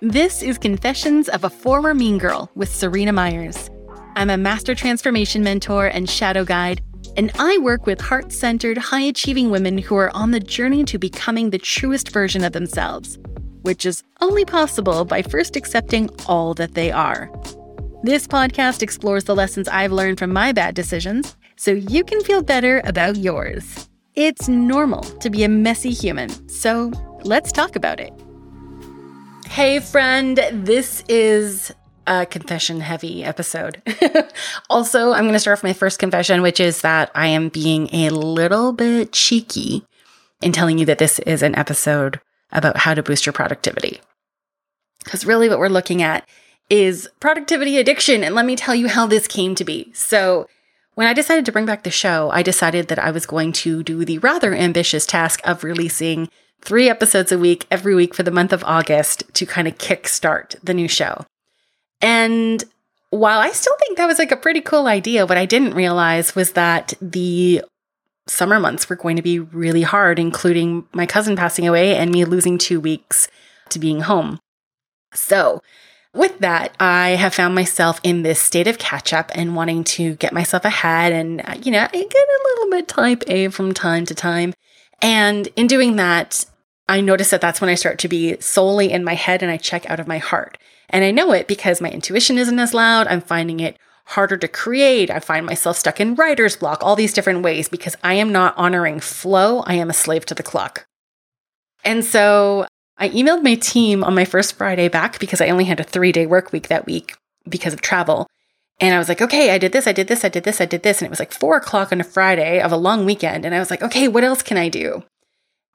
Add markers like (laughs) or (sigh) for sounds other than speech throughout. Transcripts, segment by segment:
This is Confessions of a Former Mean Girl with Serena Myers. I'm a master transformation mentor and shadow guide, and I work with heart centered, high achieving women who are on the journey to becoming the truest version of themselves, which is only possible by first accepting all that they are. This podcast explores the lessons I've learned from my bad decisions so you can feel better about yours. It's normal to be a messy human, so let's talk about it. Hey, friend, this is a confession heavy episode. (laughs) also, I'm going to start off my first confession, which is that I am being a little bit cheeky in telling you that this is an episode about how to boost your productivity. Because really, what we're looking at is productivity addiction. And let me tell you how this came to be. So, when I decided to bring back the show, I decided that I was going to do the rather ambitious task of releasing three episodes a week every week for the month of August to kind of kickstart the new show. And while I still think that was like a pretty cool idea, what I didn't realize was that the summer months were going to be really hard, including my cousin passing away and me losing two weeks to being home. So, with that, I have found myself in this state of catch up and wanting to get myself ahead. And, uh, you know, I get a little bit type A from time to time. And in doing that, I notice that that's when I start to be solely in my head and I check out of my heart. And I know it because my intuition isn't as loud. I'm finding it harder to create. I find myself stuck in writer's block, all these different ways because I am not honoring flow. I am a slave to the clock. And so I emailed my team on my first Friday back because I only had a three day work week that week because of travel. And I was like, okay, I did this, I did this, I did this, I did this. And it was like four o'clock on a Friday of a long weekend. And I was like, okay, what else can I do?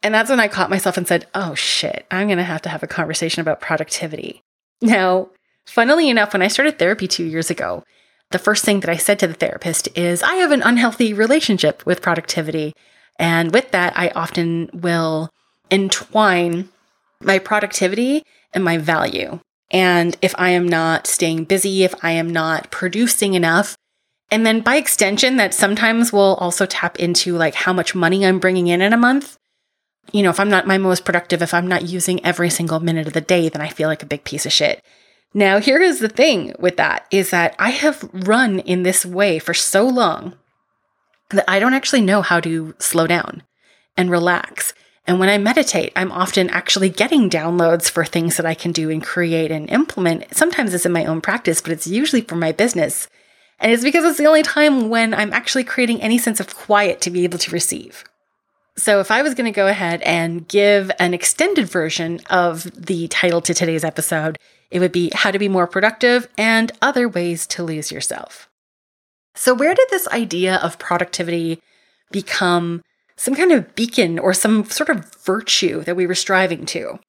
And that's when I caught myself and said, oh shit, I'm going to have to have a conversation about productivity. Now, funnily enough, when I started therapy two years ago, the first thing that I said to the therapist is, I have an unhealthy relationship with productivity. And with that, I often will entwine my productivity and my value. And if I am not staying busy, if I am not producing enough, and then by extension, that sometimes will also tap into like how much money I'm bringing in in a month. You know, if I'm not my most productive, if I'm not using every single minute of the day, then I feel like a big piece of shit. Now, here is the thing with that is that I have run in this way for so long that I don't actually know how to slow down and relax. And when I meditate, I'm often actually getting downloads for things that I can do and create and implement. Sometimes it's in my own practice, but it's usually for my business. And it's because it's the only time when I'm actually creating any sense of quiet to be able to receive. So, if I was going to go ahead and give an extended version of the title to today's episode, it would be How to Be More Productive and Other Ways to Lose Yourself. So, where did this idea of productivity become some kind of beacon or some sort of virtue that we were striving to?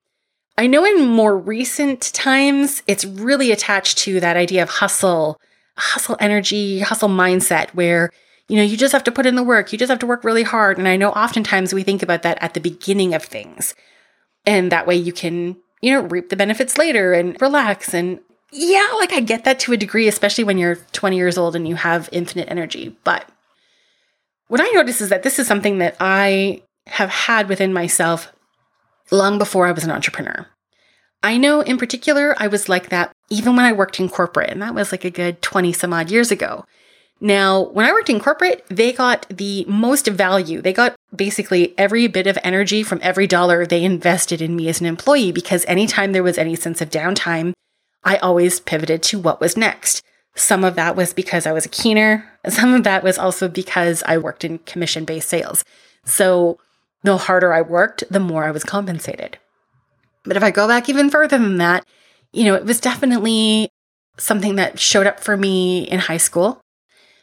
I know in more recent times, it's really attached to that idea of hustle, hustle energy, hustle mindset, where you know, you just have to put in the work. You just have to work really hard. And I know oftentimes we think about that at the beginning of things. And that way you can, you know, reap the benefits later and relax. And yeah, like I get that to a degree, especially when you're 20 years old and you have infinite energy. But what I notice is that this is something that I have had within myself long before I was an entrepreneur. I know in particular, I was like that even when I worked in corporate, and that was like a good 20 some odd years ago. Now, when I worked in corporate, they got the most value. They got basically every bit of energy from every dollar they invested in me as an employee because anytime there was any sense of downtime, I always pivoted to what was next. Some of that was because I was a keener. Some of that was also because I worked in commission based sales. So the harder I worked, the more I was compensated. But if I go back even further than that, you know, it was definitely something that showed up for me in high school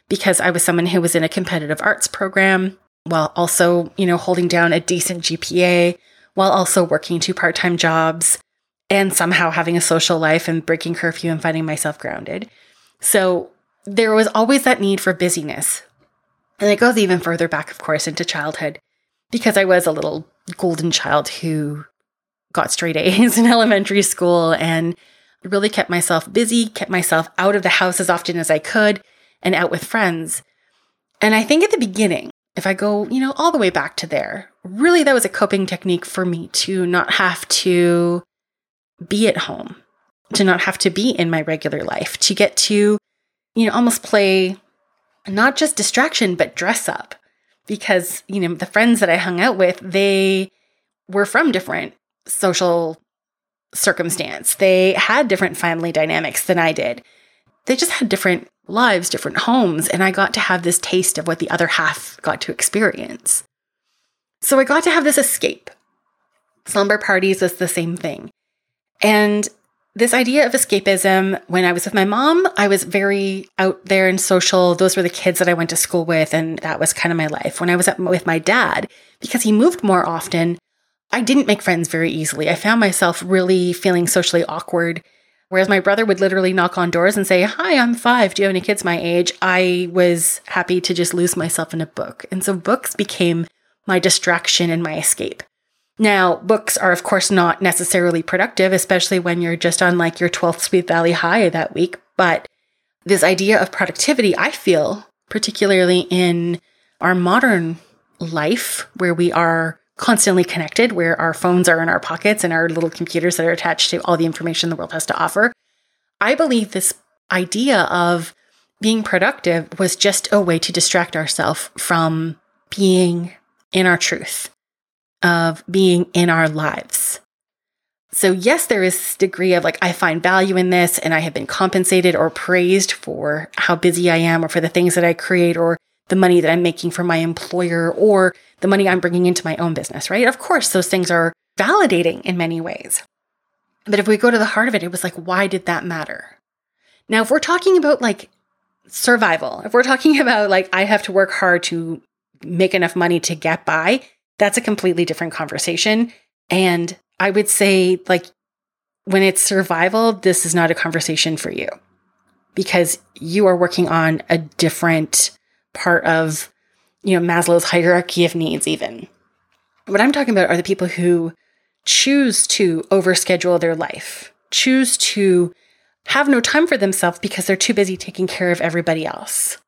because I was someone who was in a competitive arts program while also, you know, holding down a decent GPA while also working two part-time jobs and somehow having a social life and breaking curfew and finding myself grounded. So there was always that need for busyness. And it goes even further back, of course, into childhood because I was a little golden child who got straight A's (laughs) in elementary school and really kept myself busy, kept myself out of the house as often as I could, and out with friends. And I think at the beginning, if I go, you know, all the way back to there, really that was a coping technique for me to not have to be at home, to not have to be in my regular life, to get to, you know, almost play not just distraction, but dress up. Because, you know, the friends that I hung out with, they were from different social circumstance. They had different family dynamics than I did. They just had different lives, different homes, and I got to have this taste of what the other half got to experience. So I got to have this escape. Slumber parties was the same thing. And this idea of escapism, when I was with my mom, I was very out there and social. Those were the kids that I went to school with, and that was kind of my life. When I was with my dad, because he moved more often, I didn't make friends very easily. I found myself really feeling socially awkward. Whereas my brother would literally knock on doors and say, Hi, I'm five. Do you have any kids my age? I was happy to just lose myself in a book. And so books became my distraction and my escape. Now, books are, of course, not necessarily productive, especially when you're just on like your 12th Sweet Valley high that week. But this idea of productivity, I feel, particularly in our modern life where we are constantly connected, where our phones are in our pockets and our little computers that are attached to all the information the world has to offer. I believe this idea of being productive was just a way to distract ourselves from being in our truth, of being in our lives. So, yes, there is this degree of like, I find value in this and I have been compensated or praised for how busy I am or for the things that I create or the money that I'm making for my employer or the money I'm bringing into my own business, right? Of course, those things are validating in many ways. But if we go to the heart of it, it was like, why did that matter? Now, if we're talking about like survival, if we're talking (laughs) about like, I have to work hard to make enough money to get by, that's a completely different conversation. And I would say, like, when it's survival, this is not a conversation for you because you are working on a different part of, you know, Maslow's hierarchy of needs, even. What I'm talking about are the people who choose to overschedule their life, choose to have no time for themselves because they're too busy taking care of everybody else,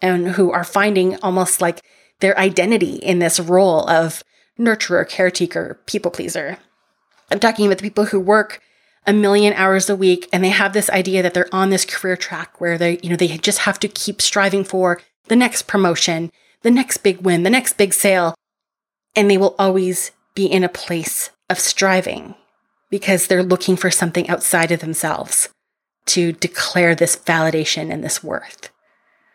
and who are finding almost like their identity in this role of nurturer, caretaker, people pleaser. I'm talking about the people who work a million hours a week and they have this idea that they're on this career track where they, you know, they just have to keep striving for the next promotion, the next big win, the next big sale. And they will always be in a place of striving because they're looking for something outside of themselves to declare this validation and this worth.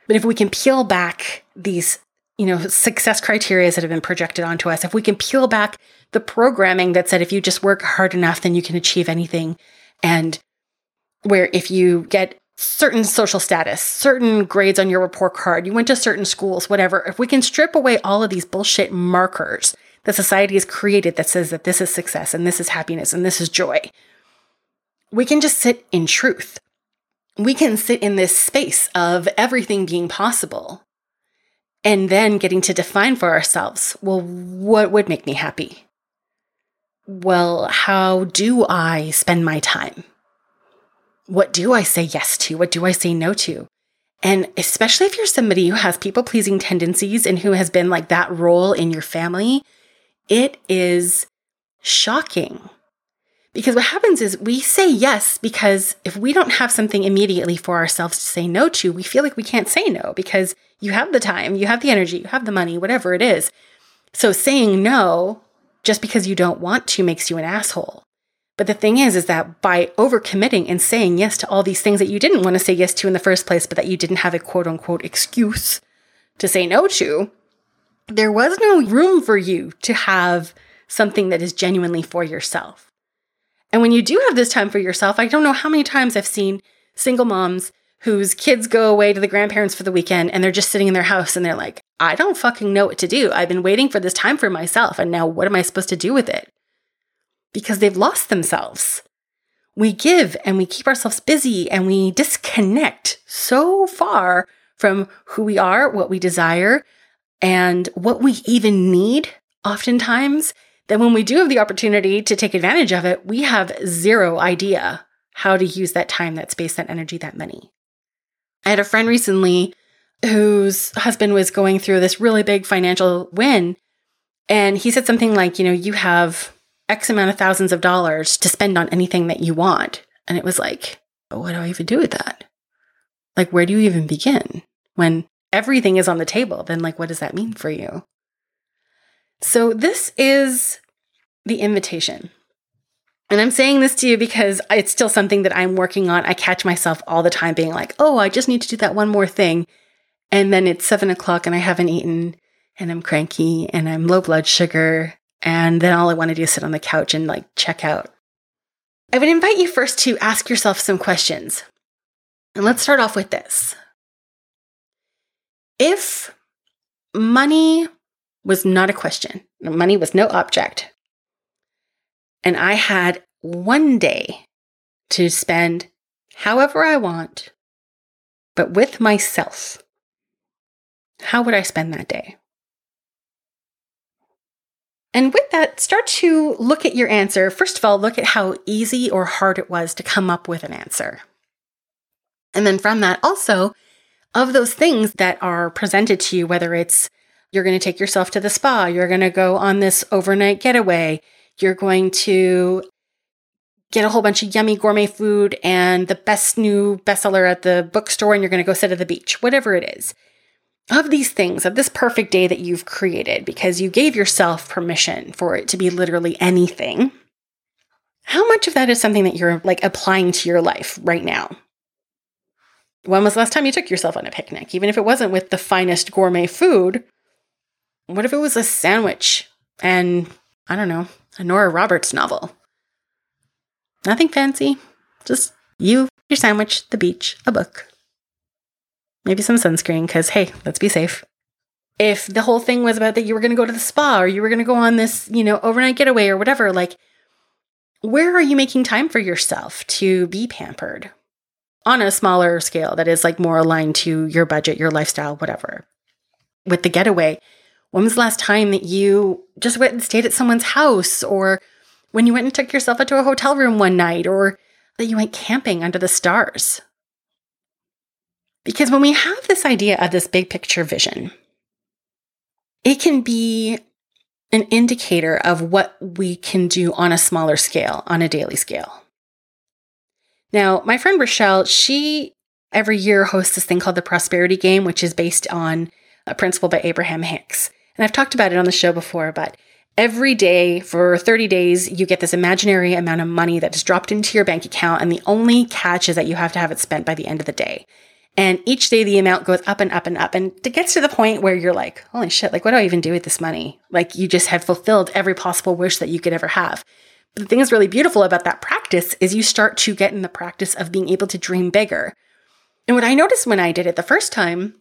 But if we can peel back these, you know, success criteria that have been projected onto us, if we can peel back the programming that said if you just work hard enough, then you can achieve anything, and where if you get certain social status, certain grades on your report card, you went to certain schools, whatever. If we can strip away all of these bullshit markers that society has created that says that this is success and this is happiness and this is joy, we can just sit in truth. We can sit in this space of everything being possible and then getting to define for ourselves well, what would make me happy? Well, how do I spend my time? what do I say yes to? What do I say no to? And especially if you're somebody who has people pleasing tendencies and who has been like that role in your family, it is shocking. Because what happens is we say yes because if we don't have something immediately for ourselves to say no to, we feel like we can't say no because you have the time, you have the energy, you have the money, whatever it is. So saying no just because you don't want to makes you an asshole. But the thing is, is that by overcommitting and saying yes to all these things that you didn't want to say yes to in the first place, but that you didn't have a quote unquote excuse to say no to, there was no room for you to have something that is genuinely for yourself. And when you do have this time for yourself, I don't know how many times I've seen single moms whose kids go away to the grandparents for the weekend and they're just sitting in their house and they're like, I don't fucking know what to do. I've been waiting for this time for myself. And now what am I supposed to do with it? because they've lost themselves. We give and we keep ourselves busy and we disconnect so far from who we are, what we desire, and what we even need oftentimes that when we do have the opportunity to take advantage of it, we have zero idea how to use that time, that space, that energy, that money. I had a friend recently whose husband was going through this really big financial win. And he said something like, you know, you have X amount of thousands of dollars to spend on anything that you want. And it was like, what do I even do with that? Like, where do you even begin? When everything is on the table, then, like, what does that mean for you? So, this is the invitation. And I'm saying this to you because it's still something that I'm working on. I catch myself all the time being like, oh, I just need to do that one more thing. And then it's seven o'clock and I haven't eaten and I'm cranky and I'm low blood sugar. And then all I want to do is sit on the couch and like check out. I would invite you first to ask yourself some questions. And let's start off with this. If money was not a question, money was no object, and I had one day to spend however I want, but with myself, how would I spend that day? And with that, start to look at your answer. First of all, look at how easy or hard it was to come up with an answer. And then from that, also, of those things that are presented to you, whether it's you're going to take yourself to the spa, you're going to go on this overnight getaway, you're going to get a whole bunch of yummy gourmet food and the best new bestseller at the bookstore, and you're going to go sit at the beach, whatever it is. Of these things, of this perfect day that you've created, because you gave yourself permission for it to be literally anything, how much of that is something that you're like applying to your life right now? When was the last time you took yourself on a picnic? Even if it wasn't with the finest gourmet food, what if it was a sandwich and, I don't know, a Nora Roberts novel? Nothing fancy, just you, your sandwich, the beach, a book. Maybe some sunscreen, because hey, let's be safe. If the whole thing was about that you were going to go to the spa or you were going to go on this, you know, overnight getaway or whatever, like, where are you making time for yourself to be pampered? on a smaller scale that is like more aligned to your budget, your lifestyle, whatever. With the getaway, when was the last time that you just went and stayed at someone's house or when you went and took yourself into a hotel room one night or that you went camping under the stars? Because when we have this idea of this big picture vision, it can be an indicator of what we can do on a smaller scale, on a daily scale. Now, my friend Rochelle, she every year hosts this thing called the Prosperity Game, which is based on a principle by Abraham Hicks. And I've talked about it on the show before, but every day for 30 days, you get this imaginary amount of money that is dropped into your bank account. And the only catch is that you have to have it spent by the end of the day. And each day the amount goes up and up and up. And it gets to the point where you're like, holy shit, like, what do I even do with this money? Like, you just have fulfilled every possible wish that you could ever have But the thing that's really beautiful about that practice is you start to get in the practice of being able to dream bigger. And what I noticed when I did it the first time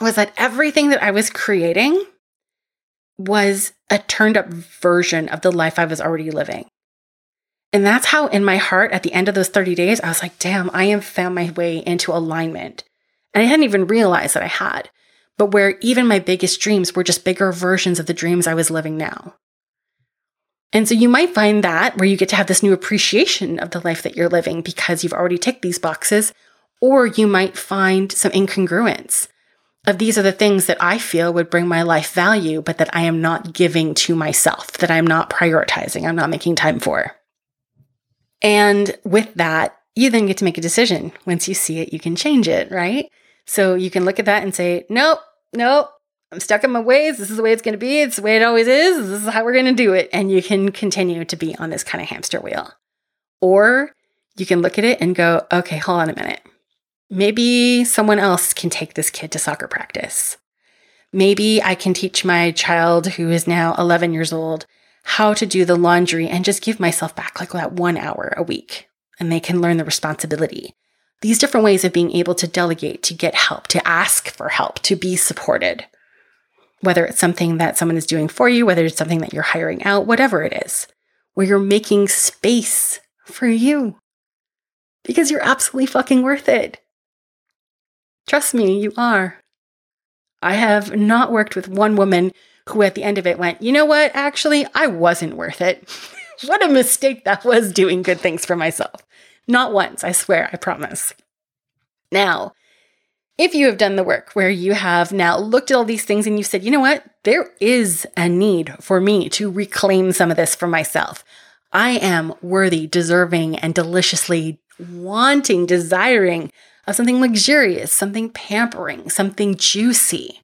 was that everything that I was creating was a turned up version of the life I was already living. And that's how, in my heart, at the end of those 30 days, I was like, damn, I have found my way into alignment. And I hadn't even realized that I had, but where even my biggest dreams were just bigger versions of the dreams I was living now. And so you might find that where you get to have this new appreciation of the life that you're living because you've already ticked these boxes, or you might find some incongruence of these are the things that I feel would bring my life value, but that I am not giving to myself, that I'm not prioritizing, I'm not making time for. And with that, you then get to make a decision. Once you see it, you can change it, right? So you can look at that and say, nope, nope, I'm stuck in my ways. This is the way it's going to be. It's the way it always is. This is how we're going to do it. And you can continue to be on this kind of hamster wheel. Or you can look at it and go, okay, hold on a minute. Maybe someone else can take this kid to soccer practice. Maybe I can teach my child who is now 11 years old how to do the laundry and just give myself back like that one hour a week. And they can learn the responsibility. These different ways of being able to delegate, to get help, to ask for help, to be supported whether it's something that someone is doing for you, whether it's something that you're hiring out, whatever it is, where you're making space for you because you're absolutely fucking worth it. Trust me, you are. I have not worked with one woman who at the end of it went, you know what? Actually, I wasn't worth it. (laughs) what a mistake that was doing good things for myself. Not once, I swear, I promise. Now, If you have done the work where you have now looked at all these things and you said, you know what, there is a need for me to reclaim some of this for myself. I am worthy, deserving, and deliciously wanting, desiring of something luxurious, something pampering, something juicy,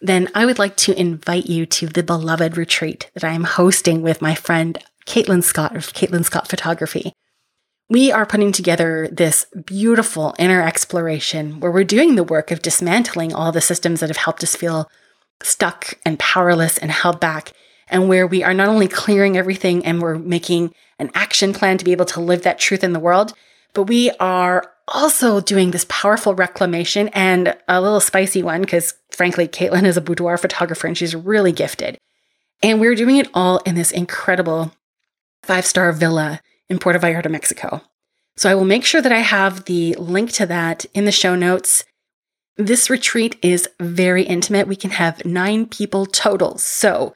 then I would like to invite you to the beloved retreat that I am hosting with my friend Caitlin Scott of Caitlin Scott Photography. We are putting together this beautiful inner exploration where we're doing the work of dismantling all the systems that have helped us feel stuck and powerless and held back, and where we are not only clearing everything and we're making an action plan to be able to live that truth in the world, but we are also doing this powerful reclamation and a little spicy one because, frankly, Caitlin is a boudoir photographer and she's really gifted. And we're doing it all in this incredible five star villa in Puerto Vallarta, Mexico. So I will make sure that I have the link to that in the show notes. This retreat is very intimate. We can have nine people total. So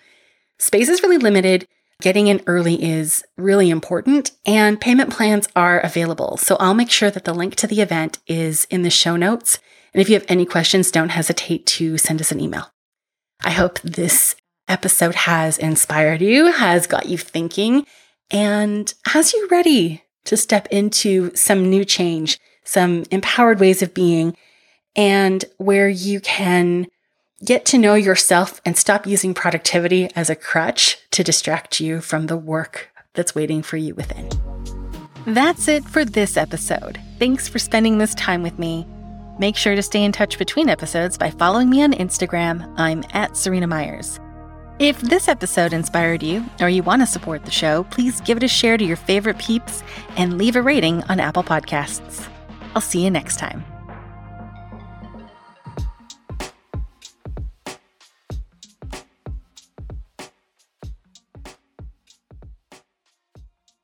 space is really limited. Getting in early is really important, and payment plans are available. So I'll make sure that the link to the event is in the show notes. And if you have any questions, don't hesitate to send us an email. I hope this episode has inspired you, has got you thinking, and has you ready to step into some new change, some empowered ways of being, and where you can Get to know yourself and stop using productivity as a crutch to distract you from the work that's waiting for you within. That's it for this episode. Thanks for spending this time with me. Make sure to stay in touch between episodes by following me on Instagram. I'm at Serena Myers. If this episode inspired you or you want to support the show, please give it a share to your favorite peeps and leave a rating on Apple Podcasts. I'll see you next time.